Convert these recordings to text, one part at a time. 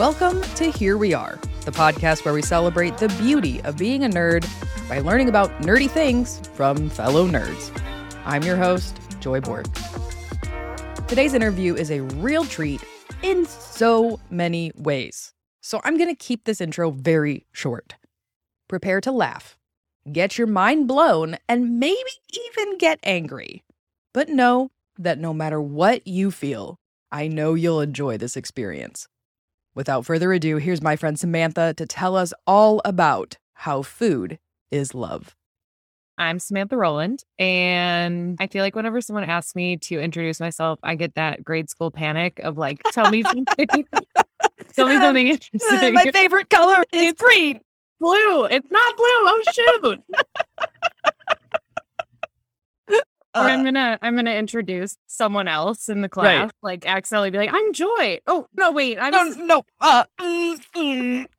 Welcome to Here We Are, the podcast where we celebrate the beauty of being a nerd by learning about nerdy things from fellow nerds. I'm your host, Joy Borg. Today's interview is a real treat in so many ways. So I'm going to keep this intro very short. Prepare to laugh, get your mind blown, and maybe even get angry. But know that no matter what you feel, I know you'll enjoy this experience. Without further ado, here's my friend Samantha to tell us all about how food is love. I'm Samantha Rowland, and I feel like whenever someone asks me to introduce myself, I get that grade school panic of like, tell me something. tell me something interesting. My favorite color is green. Blue. It's not blue. Oh shoot. Or I'm Uh, gonna I'm gonna introduce someone else in the Right. class, like accidentally be like, I'm Joy. Oh no, wait, I'm no, no. Uh, mm, mm.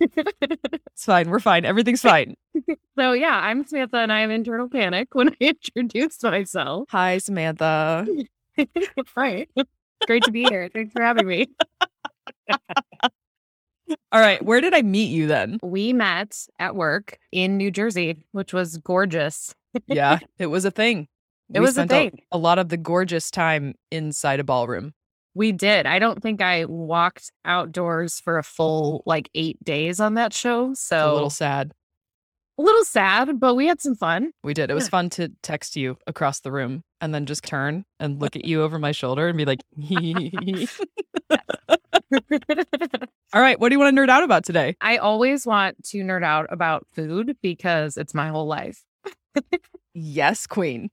It's fine. We're fine. Everything's fine. so yeah, I'm Samantha and I have internal panic when I introduce myself. Hi, Samantha. right. Great to be here. Thanks for having me. All right. Where did I meet you then? We met at work in New Jersey, which was gorgeous. Yeah, it was a thing. It We was a thing. A, lot of the gorgeous time inside a ballroom. We did. I don't think I walked outdoors for a full like eight days on that show. So a little sad. a little sad, but we had some fun. We did. It was fun to text you across the room and then just turn and look at you over my shoulder and be like, All right, what do you want to nerd out about today? I always want to nerd out about food because it's my whole life. Yes, queen.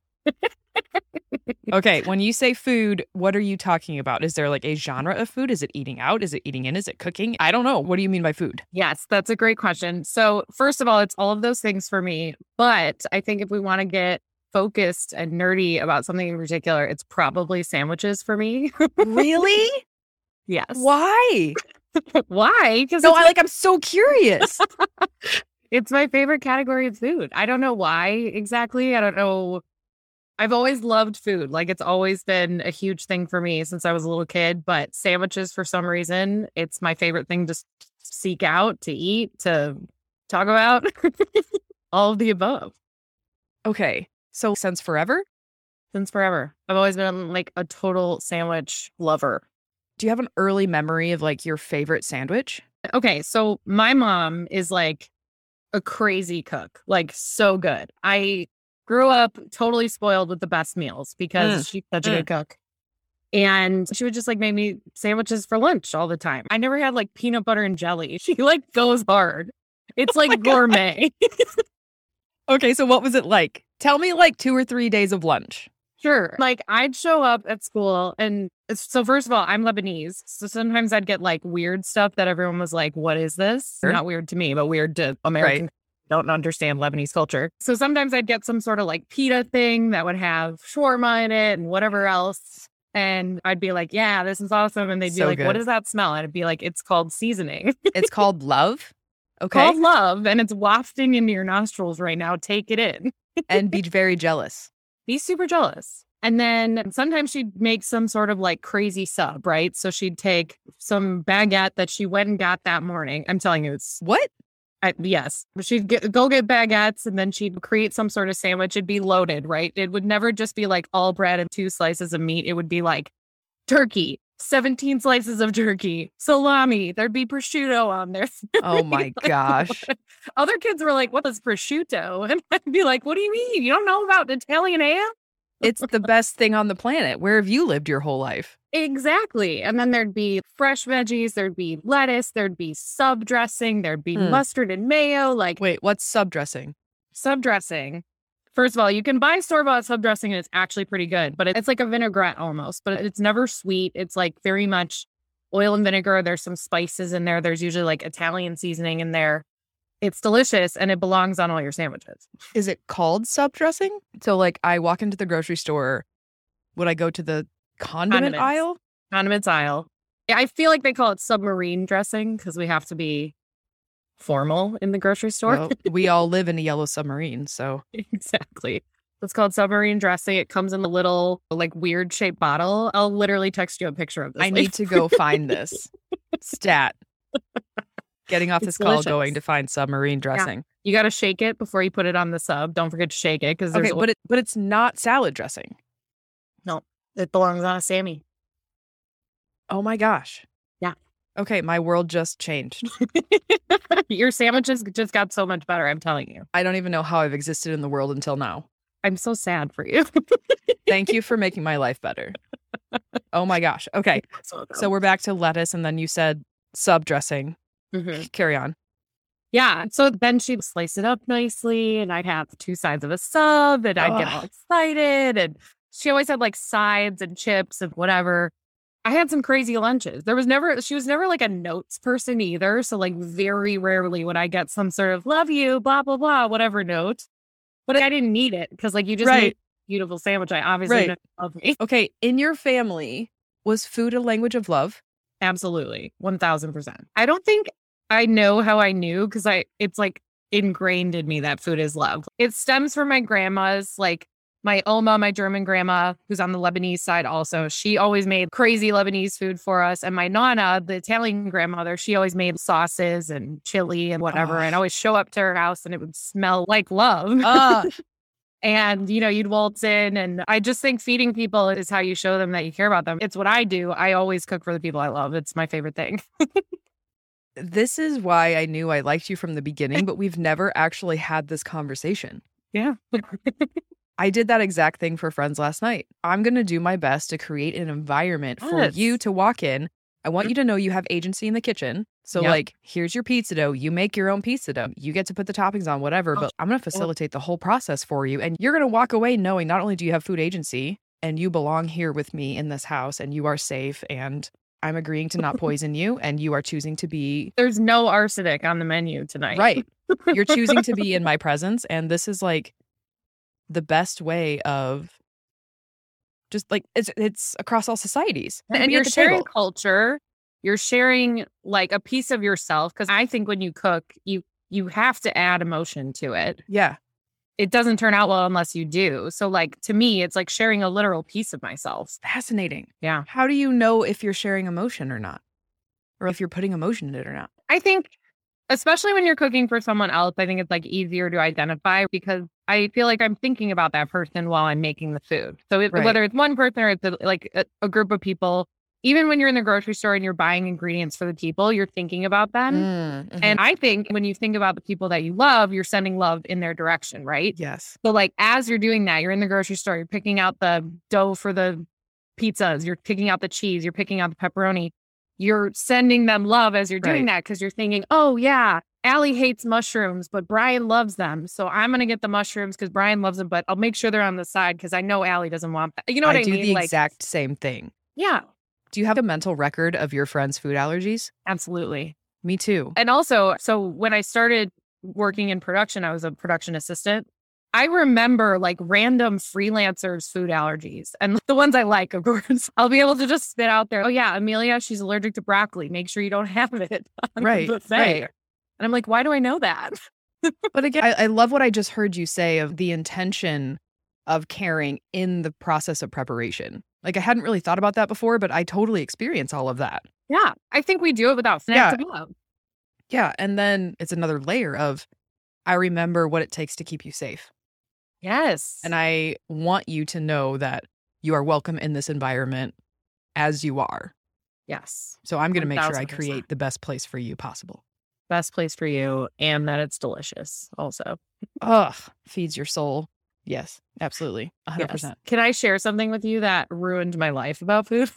okay, when you say food, what are you talking about? Is there like a genre of food? Is it eating out? Is it eating in? Is it cooking? I don't know. What do you mean by food? Yes, that's a great question. So, first of all, it's all of those things for me. But I think if we want to get focused and nerdy about something in particular, it's probably sandwiches for me. Really? yes. Why? Why? Because No, it's, I like I'm so curious. it's my favorite category of food. I don't know why exactly. I don't know. I've always loved food. Like it's always been a huge thing for me since I was a little kid. But sandwiches, for some reason, it's my favorite thing to seek out, to eat, to talk about. All of the above. okay. So since forever? since forever. I've always been like a total sandwich lover. Do you have an early memory of like your favorite sandwich? Okay, so my mom is like a crazy cook, like so good. I grew up totally spoiled with the best meals because Mm, she's such a good cook. And she would just like make me sandwiches for lunch all the time. I never had like peanut butter and jelly. She like goes hard. It's like gourmet. Okay, so what was it like? Tell me like two or three days of lunch. Sure. Like I'd show up at school and uh, so first of all, I'm Lebanese. So sometimes I'd get like weird stuff that everyone was like, what is this? Sure. Not weird to me, but weird to Americans who don't understand Lebanese culture. So sometimes I'd get some sort of like pita thing that would have shawarma in it and whatever else. And I'd be like, yeah, this is awesome. And they'd be So like, what good. does that smell? And I'd be like, it's called seasoning. It's called love. Okay. called love. And it's wafting into your nostrils right now. Take it in. and be very jealous. Be super jealous. And then sometimes she'd make some sort of like crazy sub, right? So she'd take some baguette that she went and got that morning. I'm telling you, it's What? I, yes. She'd get, go get baguettes and then she'd create some sort of sandwich. It'd be loaded, right? It would never just be like all bread and two slices of meat. It would be like turkey, 17 slices of turkey, salami. There'd be prosciutto on there. Oh my gosh. Other kids were like, what is prosciutto? And I'd be like, what do you mean? You don't know about Italian ham? It's the best thing on the planet. Where have you lived your whole life? Exactly. And then there'd be fresh veggies, there'd be lettuce, there'd be sub dressing, there'd be Hmm. mustard and mayo, like Wait, what's sub dressing? sub dressing. First of all, you can buy store bought sub dressing and it's actually pretty good, but it's like a vinaigrette almost, but it's never sweet. It's like very much oil and vinegar. There's some spices in there. There's usually like Italian seasoning in there. It's delicious and it belongs on all your sandwiches. Is it called sub dressing? So, like, I walk into the grocery store. Would I go to the condiment Condiments. aisle? Condiments aisle. Yeah, I feel like they call it submarine dressing because we have to be formal in the grocery store. Well, we all live in a yellow submarine. So, exactly. It's called submarine dressing. It comes in a little like weird shaped bottle. I'll literally text you a picture of this. I need to go find this stat. Getting off It's this call, delicious. going to find submarine dressing. You got to shake it before you put it on the sub. Don't forget to shake it because Okay, there's but it but it's not salad dressing. No, it belongs on a Sammy. Oh my gosh. Okay, my world just changed. Your sandwiches just got so much better. I'm telling you. I don't even know how I've existed in the world until now. I'm so sad for you. Thank you for making my life better. Oh my gosh. Okay. So we're back to lettuce and then you said sub dressing. Mhm. Carry on. yeah. So then she'd slice it up nicely, and I'd have two sides of a sub, and I'd get all excited. And she always had like sides and chips and whatever. I had some crazy lunches. There was never, she was never like a notes person either. So, like, very rarely would I get some sort of love you, blah, blah, blah, whatever note. But I didn't need it because, like, you just Right. beautiful sandwich. I obviously Right. love me. Okay, in your family, was food a language of love? Absolutely. 1000%. I don't think I know how I knew because I, it's like ingrained in me that food is love. It stems from my grandma's, like my Oma, my German grandma, who's on the Lebanese side also. She always made crazy Lebanese food for us. And my Nana, the Italian grandmother, she always made sauces and chili and whatever. Oh. And always show up to her house and it would smell like love. Uh, and you know you'd waltz in and i just think feeding people is how you show them that you care about them it's what i do i always cook for the people i love it's my favorite thing this is why I knew I liked you from the beginning, but we've never actually had this conversation. yeah I did that exact thing for friends last night. I'm going to do my best to create an environment for you to walk in. I want mm. you to know you have agency in the kitchen. So, Yep. like, here's your pizza dough. You make your own pizza dough. You get to put the toppings on, whatever, Oh, but I'm going to facilitate the whole process for you. And you're going to walk away knowing not only do you have food agency and you belong here with me in this house and you are safe and I'm agreeing to not poison you and you are choosing to be there's no arsenic on the menu tonight Right. You're choosing to be in my presence. And this is like the best way of just like it's it's across all societies. and you're sharing table. culture you're sharing like a piece of yourself because i think when you cook you you have to add emotion to it Yeah. it doesn't turn out well unless you do so like to me it's like sharing a literal piece of myself Fascinating. Yeah. How do you know if you're sharing emotion or not? Or if you're putting emotion in it or not? I think, especially when you're cooking for someone else, I think it's like easier to identify because I feel like I'm thinking about that person while I'm making the food. So it, Right. whether it's one person or it's a, like a, a group of people, even when you're in the grocery store and you're buying ingredients for the people, you're thinking about them. Mm, And I think when you think about the people that you love, you're sending love in their direction, right? yes. So, like, as you're doing that, you're in the grocery store, you're picking out the dough for the pizzas, you're picking out the cheese, you're picking out the pepperoni. You're sending them love as you're doing Right. that because you're thinking, oh, yeah, Allie hates mushrooms, but Brian loves them. So I'm going to get the mushrooms because Brian loves them, but I'll make sure they're on the side because I know Allie doesn't want that. You know what I, do mean? the like, exact same thing. yeah, Do you have a mental record of your friends' food allergies? absolutely. Me too. And also, so when I started working in production, I was a production assistant. I remember like random freelancers' food allergies and the ones I like, of course. I'll be able to just spit out there, oh, yeah, Amelia, she's allergic to broccoli. Make sure you don't have it. on the Right, buffet." right. And I'm like, why do I know that? But again, I, I love what I just heard you say of the intention of caring in the process of preparation. Like I hadn't really thought about that before, but I totally experience all of that. Yeah. I think we do it without an Yeah. Yeah. And then it's another layer of I remember what it takes to keep you safe. Yes. And I want you to know that you are welcome in this environment as you are. yes. So I'm going to make sure I 1000%. create the best place for you possible. Best place for you and that it's delicious also. Ugh, feeds your soul. Yes, absolutely. 100%. Yes. Can I share something with you that ruined my life about food?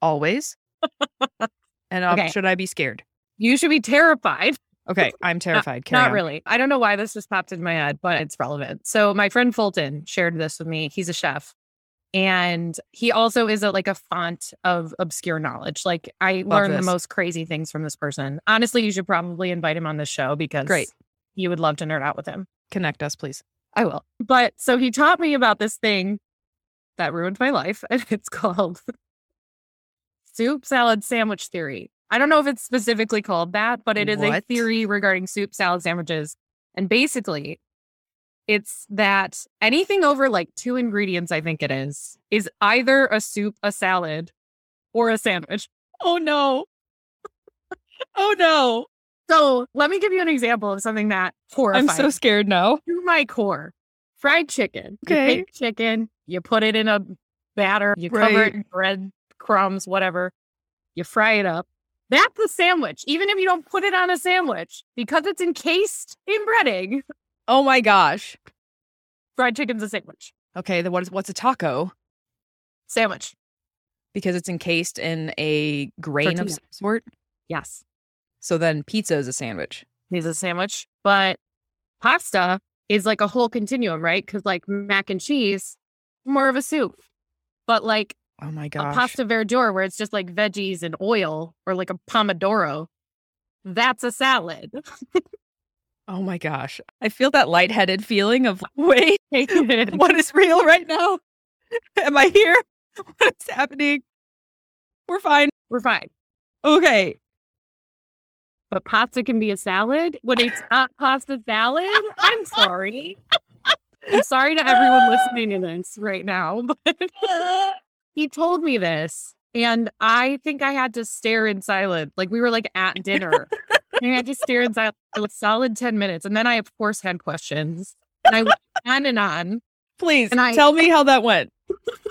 Always. and um, Okay. should I be scared? You should be terrified. Okay, I'm terrified. Carry Not really. I don't know why this just popped in my head, but it's relevant. So my friend Fulton shared this with me. He's a chef. And he also is a like a font of obscure knowledge. Like I learned the most crazy things from this person. Honestly, you should probably invite him on the show because Great. you would love to nerd out with him. Connect us, please. I will. But so he taught me about this thing that ruined my life, and it's called soup salad sandwich theory. I don't know if it's specifically called that, but it is a theory regarding soup salad sandwiches. And basically, It's that anything over like two ingredients, I think it is, is either a soup, a salad, or a sandwich. Oh no. oh no. So let me give you an example of something that horrifying. I'm so scared now. to my core. Fried chicken. Okay. You take chicken, you put it in a batter, you cover it in bread crumbs, whatever. You fry it up. That's a sandwich. Even if you don't put it on a sandwich, because it's encased in breading, Oh my gosh. fried chicken's a sandwich. Okay, then what is what's a taco? Sandwich. Because it's encased in a grain of Tortilla. some sort. Yes. So then pizza is a sandwich. Is a sandwich. But pasta is like a whole continuum, right? Because like mac and cheese, more of a soup. But like Oh my a gosh. pasta verdure where it's just like veggies and oil or like a pomodoro, that's a salad. Oh my gosh. I feel that lightheaded feeling of wait, what is real right now? Am I here? What is happening? We're fine. We're fine. Okay. But pasta can be a salad when it's not pasta salad. I'm sorry. I'm sorry to everyone listening to this right now, but he told me this. And I think I had to stare in silence. Like we were like at dinner. and I had to stare in silence for a solid 10 minutes. And then I, of course, had questions. And I went on and on. Please And I- tell me how that went.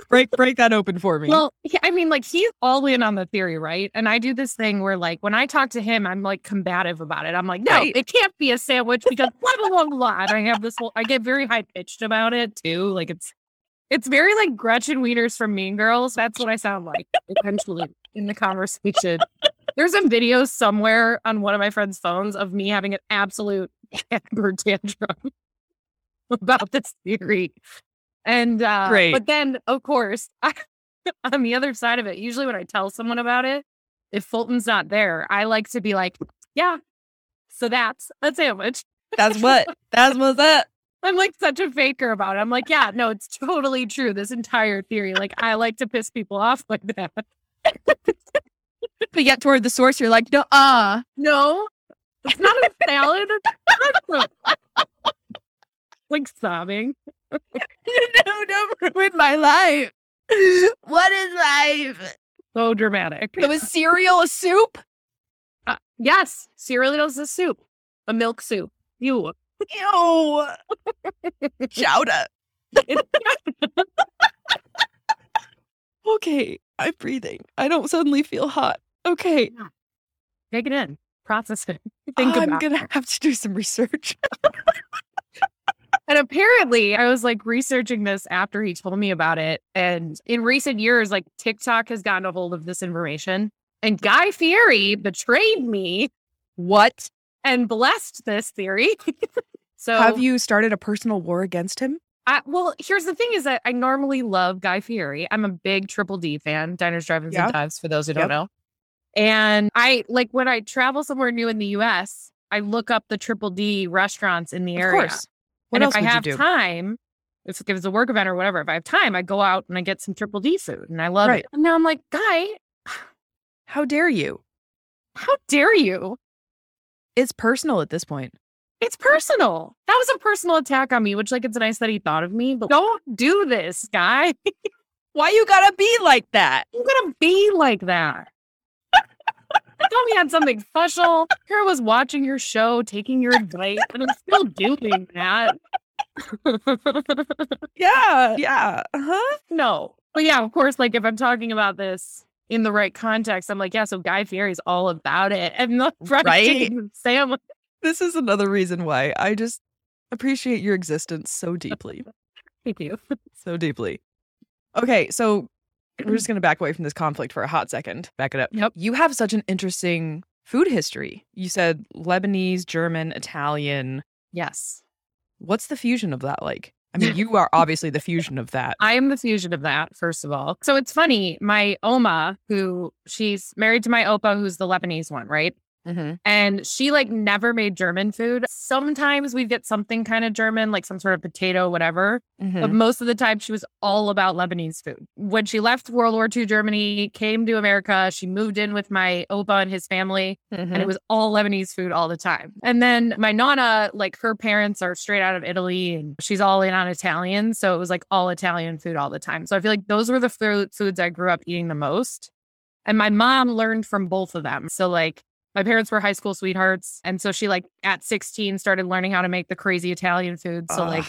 break break that open for me. Well, I mean, like he's all in on the theory, right? And I do this thing where, like, when I talk to him, I'm like combative about it. I'm like, no, Right. it can't be a sandwich because blah blah blah blah. And I have this whole, I get very high pitched about it too. Like it's, it's very like Gretchen Wieners from Mean Girls. That's what I sound like eventually in the conversation. There's a video somewhere on one of my friends' phones of me having an absolute temper tantrum about this theory. And uh Great. but then of course I, on the other side of it, usually when I tell someone about it, if Fulton's not there, I like to be like, yeah, so that's a sandwich. that's what. That's what's up. I'm like such a faker about it. I'm like, yeah, no, it's totally true. This entire theory. Like I like to piss people off like that. But yet toward the source, you're like, no, uh. No, it's not a salad. It's not a- like sobbing. no, don't ruin my life. What is life? So dramatic. So is cereal a soup? Uh, yes, cereal is a soup, a milk soup. You. Ew. Chowder. Okay, I'm breathing. I don't suddenly feel hot. Okay, Take it in, process it, think I'm about. it. gonna have to do some research. And apparently, I was like researching this after he told me about it. And in recent years, like TikTok has gotten a hold of this information. And Guy Fieri betrayed me What? And blessed this theory. so Have you started a personal war against him? I, well, here's the thing: is that I normally love Guy Fieri. I'm a big Triple D fan, Diners, Drive-ins, Yeah. and Dives. For those who don't know, and I like when I travel somewhere new in the U.S. I look up the Triple D restaurants in the Of area. course. What and else if I would have you do? time, if it was a work event or whatever, if I have time, I go out and I get some Triple D food, and I love Right. it. And now I'm like, Guy, How dare you? how dare you? It's personal at this point. It's personal. That was a personal attack on me, which like it's nice that he thought of me, but don't do this, Guy. Why you gotta be like that? I'm gonna be like that. I thought we had something special. Here I was watching your show, taking your advice, and I'm still doing that. Yeah, yeah. Uh-huh. no. But yeah, of course, like if I'm talking about this in the right context, I'm like, yeah, so Guy Fieri's all about it. And the Right? sandwich. This is another reason why I just appreciate your existence so deeply. Thank you. so deeply. Okay, so we're just going to back away from this conflict for a hot second. Back it up. Yep. You have such an interesting food history. You said Lebanese, German, Italian. Yes. What's the fusion of that like? I mean, you are obviously the fusion of that. I am the fusion of that, first of all. So it's funny. My Oma, who she's married to my Opa, who's the Lebanese one, right? Mhm. And she like never made German food. Sometimes we'd get something kind of German, like some sort of potato, whatever. But Mhm. most of the time, she was all about Lebanese food. When she left World War II Germany, came to America, she moved in with my Opa and his family, and Mhm. it was all Lebanese food all the time. And then my Nana, like her parents are straight out of Italy, and she's all in on Italian. So it was like all Italian food all the time. So I feel like those were the food, foods I grew up eating the most. And my mom learned from both of them. So, like, my parents were high school sweethearts. And so she, like, at 16, started learning how to make the crazy Italian food. So, like,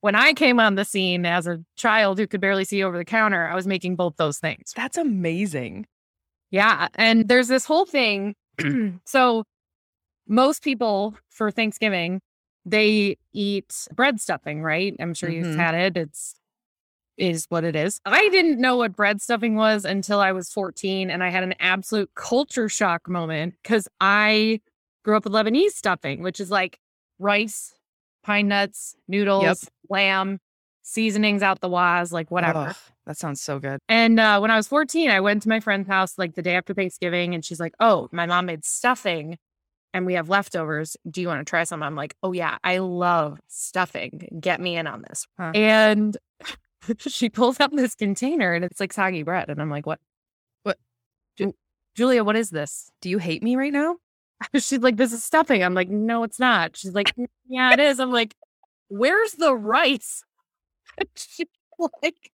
when I came on the scene as a child who could barely see over the counter, I was making both those things. that's amazing. Yeah. And there's this whole thing. so, most people for Thanksgiving, they eat bread stuffing, right? I'm sure Mhm. you've had it. It's is what it is. I didn't know what bread stuffing was until I was 14 and I had an absolute culture shock moment cuz I grew up with Lebanese stuffing, which is like rice, pine nuts, noodles, lamb, seasonings out the waz, like whatever. Ugh, that sounds so good. And uh, when I was 14, I went to my friend's house like the day after Thanksgiving, and she's like, Oh, my mom made stuffing and we have leftovers. Do you want to try some? I'm like, Oh, yeah, I love stuffing. Get me in on this. Huh. And she pulls out this container and it's like soggy bread. And I'm like, What? What? Ju- Julia, what is this? Do you hate me right now? She's like, This is stuffing. I'm like, No, it's not. She's like, Yeah, it is. I'm like, Where's the rice? she's like,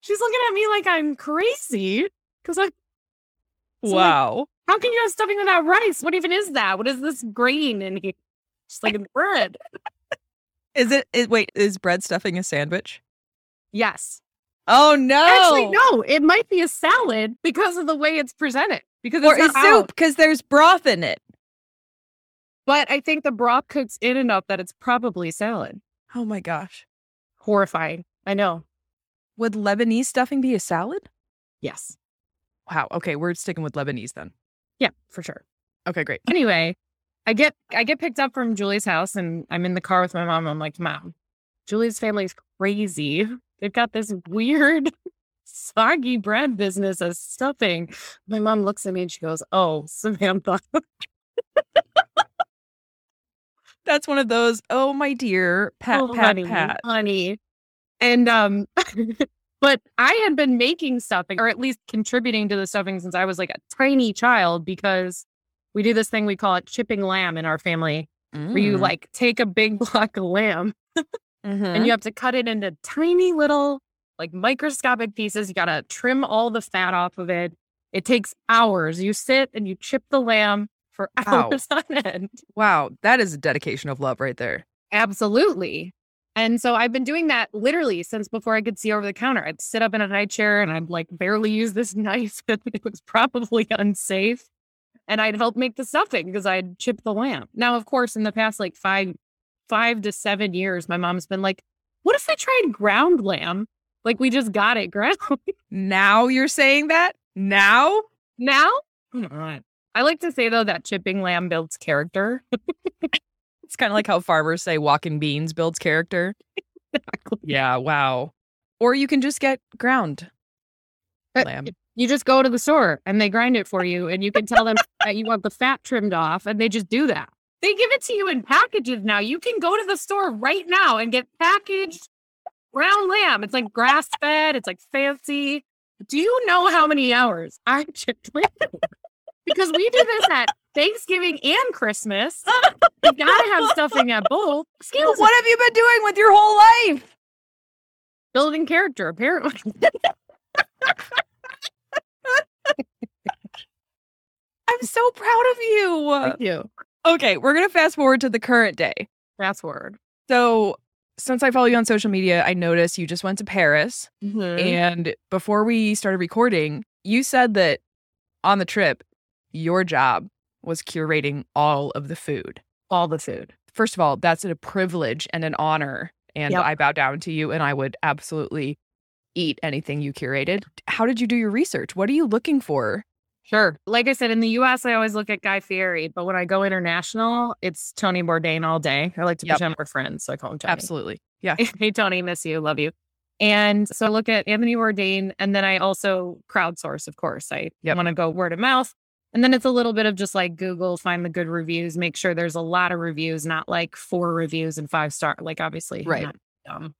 She's looking at me like I'm crazy because I. So, like, wow. how can you have stuffing without rice? What even is that? What is this grain in here? She's like, bread. Is it, is, wait, is bread stuffing a sandwich? Yes. Oh no. Actually, no. It might be a salad because of the way it's presented. Because Or it's is not soup because there's broth in it. But I think the broth cooks in enough that it's probably salad. Oh my gosh. Horrifying. I know. Would Lebanese stuffing be a salad? Yes. Wow. Okay, we're sticking with Lebanese then. Yeah, for sure. Okay, great. Anyway, I get I get picked up from Julie's house and I'm in the car with my mom. I'm like, Mom, Julie's family's crazy. They've got this weird soggy bread business as stuffing. My mom looks at me and she goes, Oh, Samantha. That's one of those, oh my dear, pat, oh, pat, honey, pat. honey. And um but I had been making stuffing or at least contributing to the stuffing since I was like a tiny child because we do this thing we call it chipping lamb in our family where you Mm. like take a big block of lamb Mhm. and you have to cut it into tiny little like microscopic pieces. You got to trim all the fat off of it. It takes hours. You sit and you chip the lamb for Wow. hours on end. Wow, that is a dedication of love right there. Absolutely. And so I've been doing that literally since before I could see over the counter. I'd sit up in a high chair and I'd like barely use this knife. it was probably unsafe. And I'd help make the stuffing because I'd chip the lamb. Now, of course, in the past like five, five to seven years, my mom's been like, what if I tried ground lamb? Like we just got it ground. Now you're saying that? Now? now? Come on. I like to say though that chipping lamb builds character. It's kind of like how farmers say walking beans builds character. Yeah, wow. Or you can just get ground Uh, lamb. You just go to the store and they grind it for you, and you can tell them that you want the fat trimmed off, and they just do that. They give it to you in packages now. You can go to the store right now and get packaged ground lamb. It's like grass fed, it's like fancy. Do you know how many hours I chipped because we do this at Thanksgiving and Christmas. You gotta have stuffing at both. Excuse me. What have you been doing with your whole life? Building character, apparently. I'm so proud of you. Thank you. Okay, we're going to fast forward to the current day. Fast forward. So, since I follow you on social media, I noticed you just went to Paris. Mhm. And before we started recording, you said that on the trip, your job was curating all of the food. All the food. First of all, that's a privilege and an honor. And Yep. I bow down to you and I would absolutely eat anything you curated. How did you do your research? What are you looking for? Sure. Like I said, in the US, I always look at Guy Fieri, but when I go international, it's Tony Bourdain all day. I like to Yep. pretend we're friends, so I call him Tony. Absolutely. Yeah. hey, Tony, miss you, love you. And so I look at Anthony Bourdain, and then I also crowdsource, of course. I Yep. want to go word of mouth. And then it's a little bit of just like Google, find the good reviews, make sure there's a lot of reviews, not like four reviews and five star. Like obviously, Right. not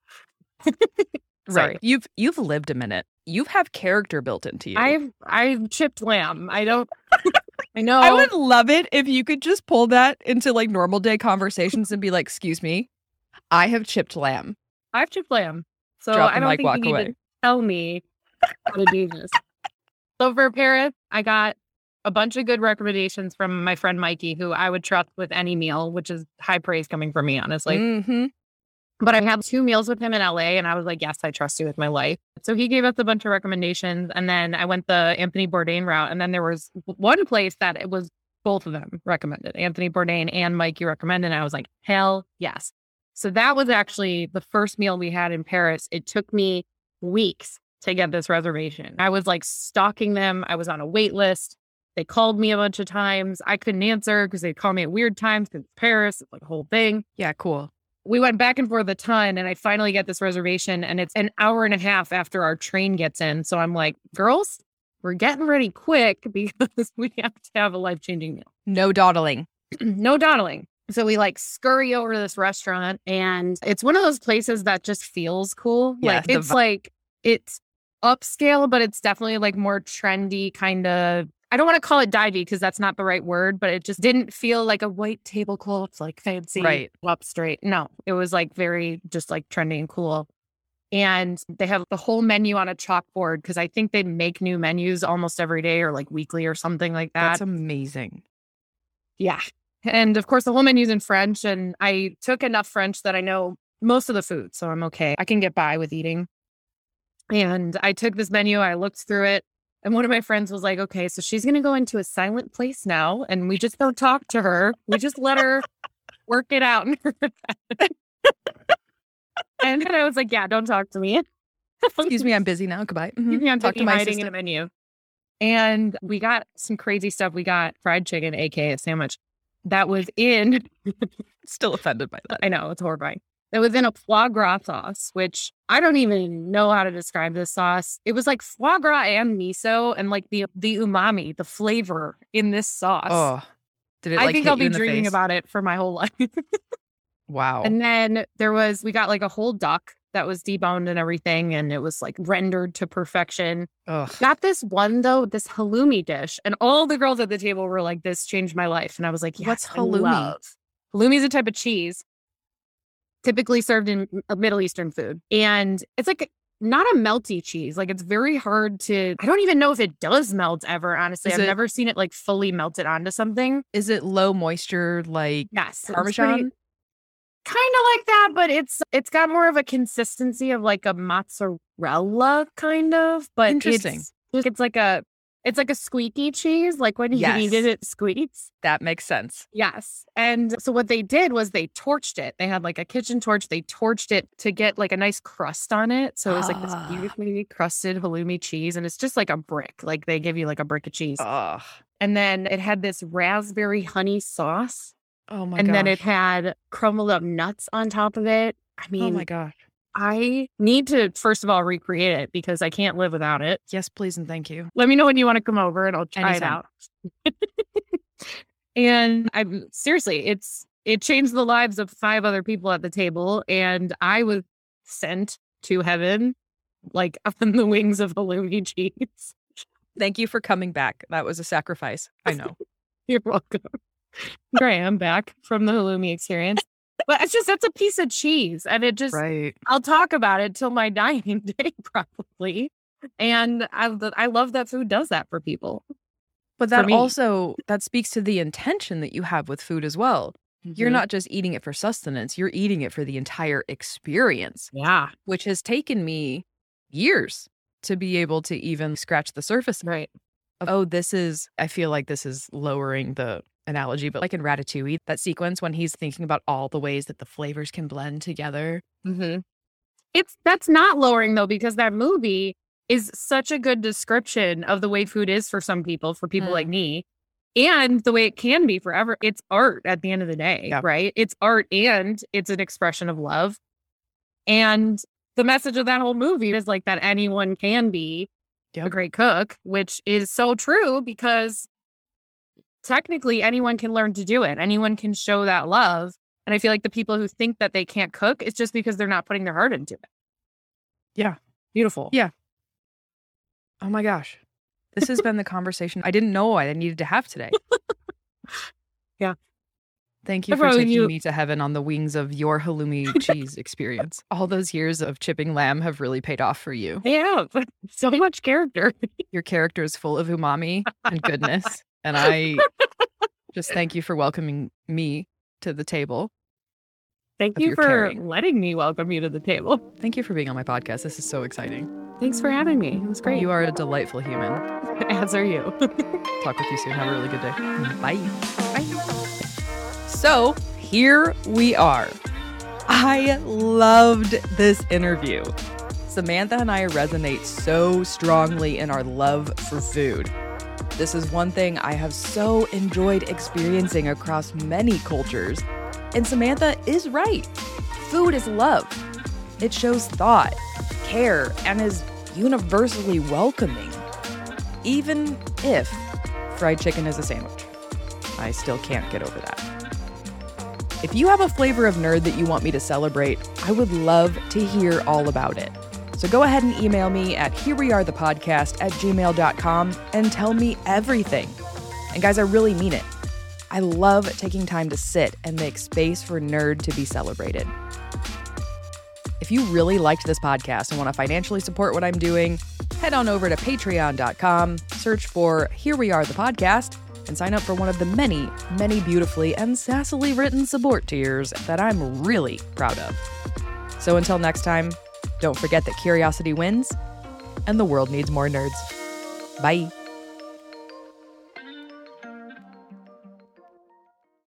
dumb. Right. You've you've lived a minute. You have character built into you. I've I've chipped lamb. I don't. I know. I would love it if you could just pull that into like normal day conversations and be like, "Excuse me, I have chipped lamb." I've chipped lamb. So Drop I don't mic, think you need away. to tell me how to do this. so for Paris, I got a bunch of good recommendations from my friend Mikey, who I would trust with any meal, which is high praise coming from me, honestly. hmm But I had two meals with him in LA, and I was like, "Yes, I trust you with my life." So he gave us a bunch of recommendations, and then I went the Anthony Bourdain route. And then there was one place that it was both of them recommended, Anthony Bourdain and Mikey recommended. And I was like, "Hell yes!" So that was actually the first meal we had in Paris. It took me weeks to get this reservation. I was like stalking them. I was on a wait list. They called me a bunch of times. I couldn't answer because they'd call me at weird times because Paris. It's like a whole thing Yeah, cool. We went back and forth a ton and I finally get this reservation and it's an hour and a half after our train gets in. So I'm like, girls, we're getting ready quick because we have to have a life changing meal. No dawdling. no dawdling. So we like scurry over to this restaurant and it's one of those places that just feels cool. Yeah, like it's vi- like it's upscale, but it's definitely like more trendy kind of I don't want to call it divey because that's not the right word, but it just didn't feel like a white tablecloth, like fancy, Right. up straight. No, it was like very just like trendy and cool. And they have the whole menu on a chalkboard because I think they make new menus almost every day or like weekly or something like that. That's amazing. Yeah. And of course, the whole menu's in French. And I took enough French that I know most of the food. So I'm okay. I can get by with eating. And I took this menu, I looked through it. And one of my friends was like, okay, so she's going to go into a silent place now. And we just don't talk to her. We just let her work it out. in her head." and then I was like, yeah, don't talk to me. Excuse me, I'm busy now. Goodbye. Mhm. Excuse me, I'm Talk to my hiding in a menu. And we got some crazy stuff. We got fried chicken, aka a sandwich, that was in Still offended by that. I know it's horrifying. It was in a foie gras sauce, which I don't even know how to describe this sauce. It was like foie gras and miso, and like the the umami, the flavor in this sauce. Oh, did it? I think I'll be in dreaming face? about it for my whole life. Wow. and then there was we got like a whole duck that was deboned and everything, and it was like rendered to perfection. Ugh. Got this one though, this halloumi dish, and all the girls at the table were like, "This changed my life," and I was like, What's yes, I halloumi? Halloumi is a type of cheese, typically served in uh, Middle Eastern food, and it's like not a melty cheese. Like it's very hard to. I don't even know if it does melt ever. Honestly, Is I've it- never seen it like fully melted onto something. Is it low moisture like Yes, Parmesan? kind of like that, but it's it's got more of a consistency of like a mozzarella kind of, but Interesting. It's, it's like a it's like a squeaky cheese, like when you Yes. eat it, it squeaks. that makes sense? Yes. And so what they did was they torched it. They had like a kitchen torch. They torched it to get like a nice crust on it. So it was like Ah. this beautifully crusted halloumi cheese. And it's just like a brick. Like they give you like a brick of cheese. Ugh. And then it had this raspberry honey sauce. Oh my and gosh. then it had crumbled up nuts on top of it. I mean, Oh my gosh. I need to first of all recreate it because I can't live without it. Yes, please and thank you. Let me know when you want to come over and I'll try Anytime. it out. and I'm seriously, it's it changed the lives of five other people at the table, and I was sent to heaven, like on the wings of halloumi cheese. Thank you for coming back. That was a sacrifice. I know. You're welcome. Here I am back from the halloumi experience. But it's just that's a piece of cheese, and it just right. I'll talk about it till my dying day, probably. And I I love that food does that for people. But that also that speaks to the intention that you have with food as well. You're Mhm. not just eating it for sustenance, you're eating it for the entire experience, yeah, which has taken me years to be able to even scratch the surface right. of, oh, this is, I feel like this is lowering the analogy, but like in Ratatouille, that sequence when he's thinking about all the ways that the flavors can blend together. Mm-hmm. It's that's not lowering though because that movie is such a good description of the way food is for some people, for people Mm. like me, and the way it can be forever. It's art at the end of the day, Yeah. right? It's art and it's an expression of love. And the message of that whole movie is like that anyone can be a great cook, which is so true because technically anyone can learn to do it. Anyone can show that love. And I feel like the people who think that they can't cook, it's just because they're not putting their heart into it. Yeah. Beautiful. Yeah. Oh my gosh. This has been the conversation I didn't know I needed to have today. Yeah. Thank you I for taking knew- me to heaven on the wings of your halloumi cheese experience. All those years of chipping lamb have really paid off for you. Yeah. So much character. Your character is full of umami and goodness. And I just thank you for welcoming me to the table. Thank you for caring. letting me welcome you to the table. Thank you for being on my podcast. This is so exciting. Thanks for having me. It was great. You are a delightful human. As are you. Talk with you soon. Have a really good day. Mm-hmm. Bye. Bye. So here we are. I loved this interview. Samantha and I resonate so strongly in our love for food. This is one thing I have so enjoyed experiencing across many cultures. And Samantha is right. Food is love. It shows thought, care, and is universally welcoming. Even if fried chicken is a sandwich. I still can't get over that. If you have a flavor of nerd that you want me to celebrate, I would love to hear all about it. So go ahead and email me at herewearethepodcast at gmail.com and tell me everything. And guys, I really mean it. I love taking time to sit and make space for nerd to be celebrated. If you really liked this podcast and want to financially support what I'm doing, head on over to patreon.com, search for Here We Are the Podcast, and sign up for one of the many, many beautifully and sassily written support tiers that I'm really proud of. So until next time, don't forget that curiosity wins and the world needs more nerds. Bye.